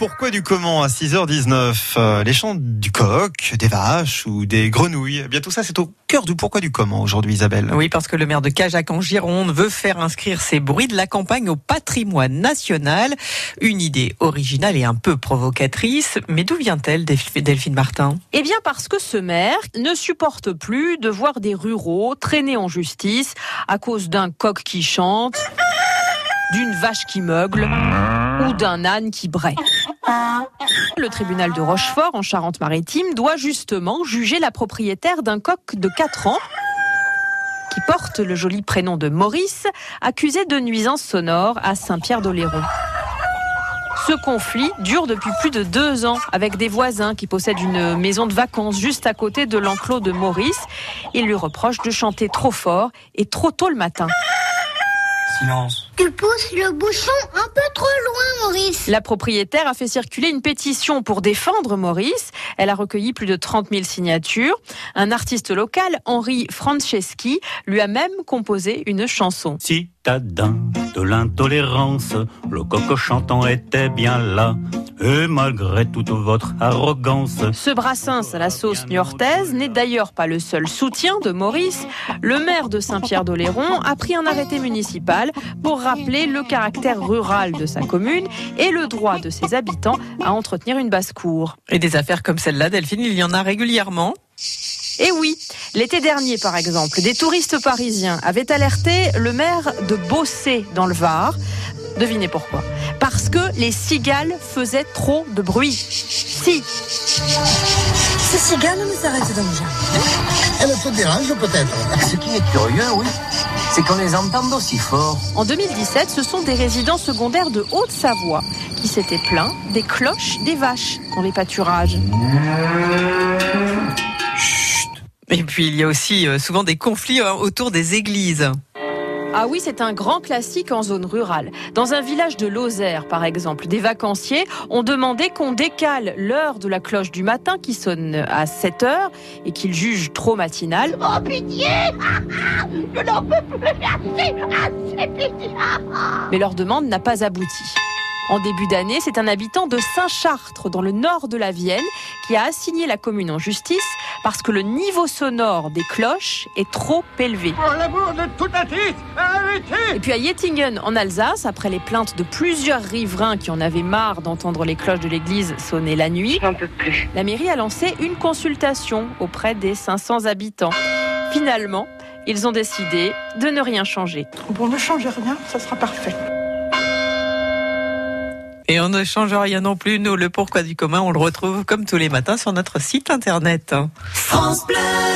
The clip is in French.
pourquoi du comment à 6h19 euh, Les chants du coq, des vaches ou des grenouilles. Eh bien tout ça c'est au cœur du pourquoi du comment aujourd'hui Isabelle. Oui, parce que le maire de Cajac en Gironde veut faire inscrire ces bruits de la campagne au patrimoine national. Une idée originale et un peu provocatrice, mais d'où vient-elle Delphine Martin? Eh bien parce que ce maire ne supporte plus de voir des ruraux traîner en justice à cause d'un coq qui chante d'une vache qui meugle ou d'un âne qui braie. Le tribunal de Rochefort, en Charente-Maritime, doit justement juger la propriétaire d'un coq de 4 ans qui porte le joli prénom de Maurice, accusé de nuisance sonore à Saint-Pierre-d'Oléron. Ce conflit dure depuis plus de deux ans avec des voisins qui possèdent une maison de vacances juste à côté de l'enclos de Maurice. Ils lui reprochent de chanter trop fort et trop tôt le matin. Tu pousses le bouchon un peu trop loin, Maurice. La propriétaire a fait circuler une pétition pour défendre Maurice. Elle a recueilli plus de 30 000 signatures. Un artiste local, Henri Franceschi, lui a même composé une chanson. Citadin de l'intolérance, le coco chantant était bien là. Et malgré toute votre arrogance. Ce Brassens à la sauce niortaise n'est d'ailleurs pas le seul soutien de Maurice. Le maire de Saint-Pierre-d'Oléron a pris un arrêté municipal pour rappeler le caractère rural de sa commune et le droit de ses habitants à entretenir une basse-cour. Et des affaires comme celle-là, Delphine, il y en a régulièrement et oui, l'été dernier par exemple, des touristes parisiens avaient alerté le maire de Bossé dans le Var. Devinez pourquoi Parce que les cigales faisaient trop de bruit. Si. Ces cigales nous arrêtent dans le jardin. Elles te dérangent peut-être. Ce qui est curieux, oui, c'est qu'on les entende aussi fort. En 2017, ce sont des résidents secondaires de Haute-Savoie qui s'étaient plaints des cloches des vaches dans les pâturages. Et puis il y a aussi euh, souvent des conflits euh, autour des églises. Ah oui, c'est un grand classique en zone rurale. Dans un village de Lozère, par exemple, des vacanciers ont demandé qu'on décale l'heure de la cloche du matin qui sonne à 7 heures et qu'ils jugent trop matinale. Oh pitié Je n'en peux plus assez, assez pitié Mais leur demande n'a pas abouti. En début d'année, c'est un habitant de Saint-Chartres, dans le nord de la Vienne, qui a assigné la commune en justice parce que le niveau sonore des cloches est trop élevé. Pour l'amour de tout arrêtez Et puis à Yettingen, en Alsace, après les plaintes de plusieurs riverains qui en avaient marre d'entendre les cloches de l'église sonner la nuit, la mairie a lancé une consultation auprès des 500 habitants. Finalement, ils ont décidé de ne rien changer. Bon, ne changez rien, ça sera parfait. Et on ne change rien non plus. Nous, le pourquoi du commun, on le retrouve comme tous les matins sur notre site internet. France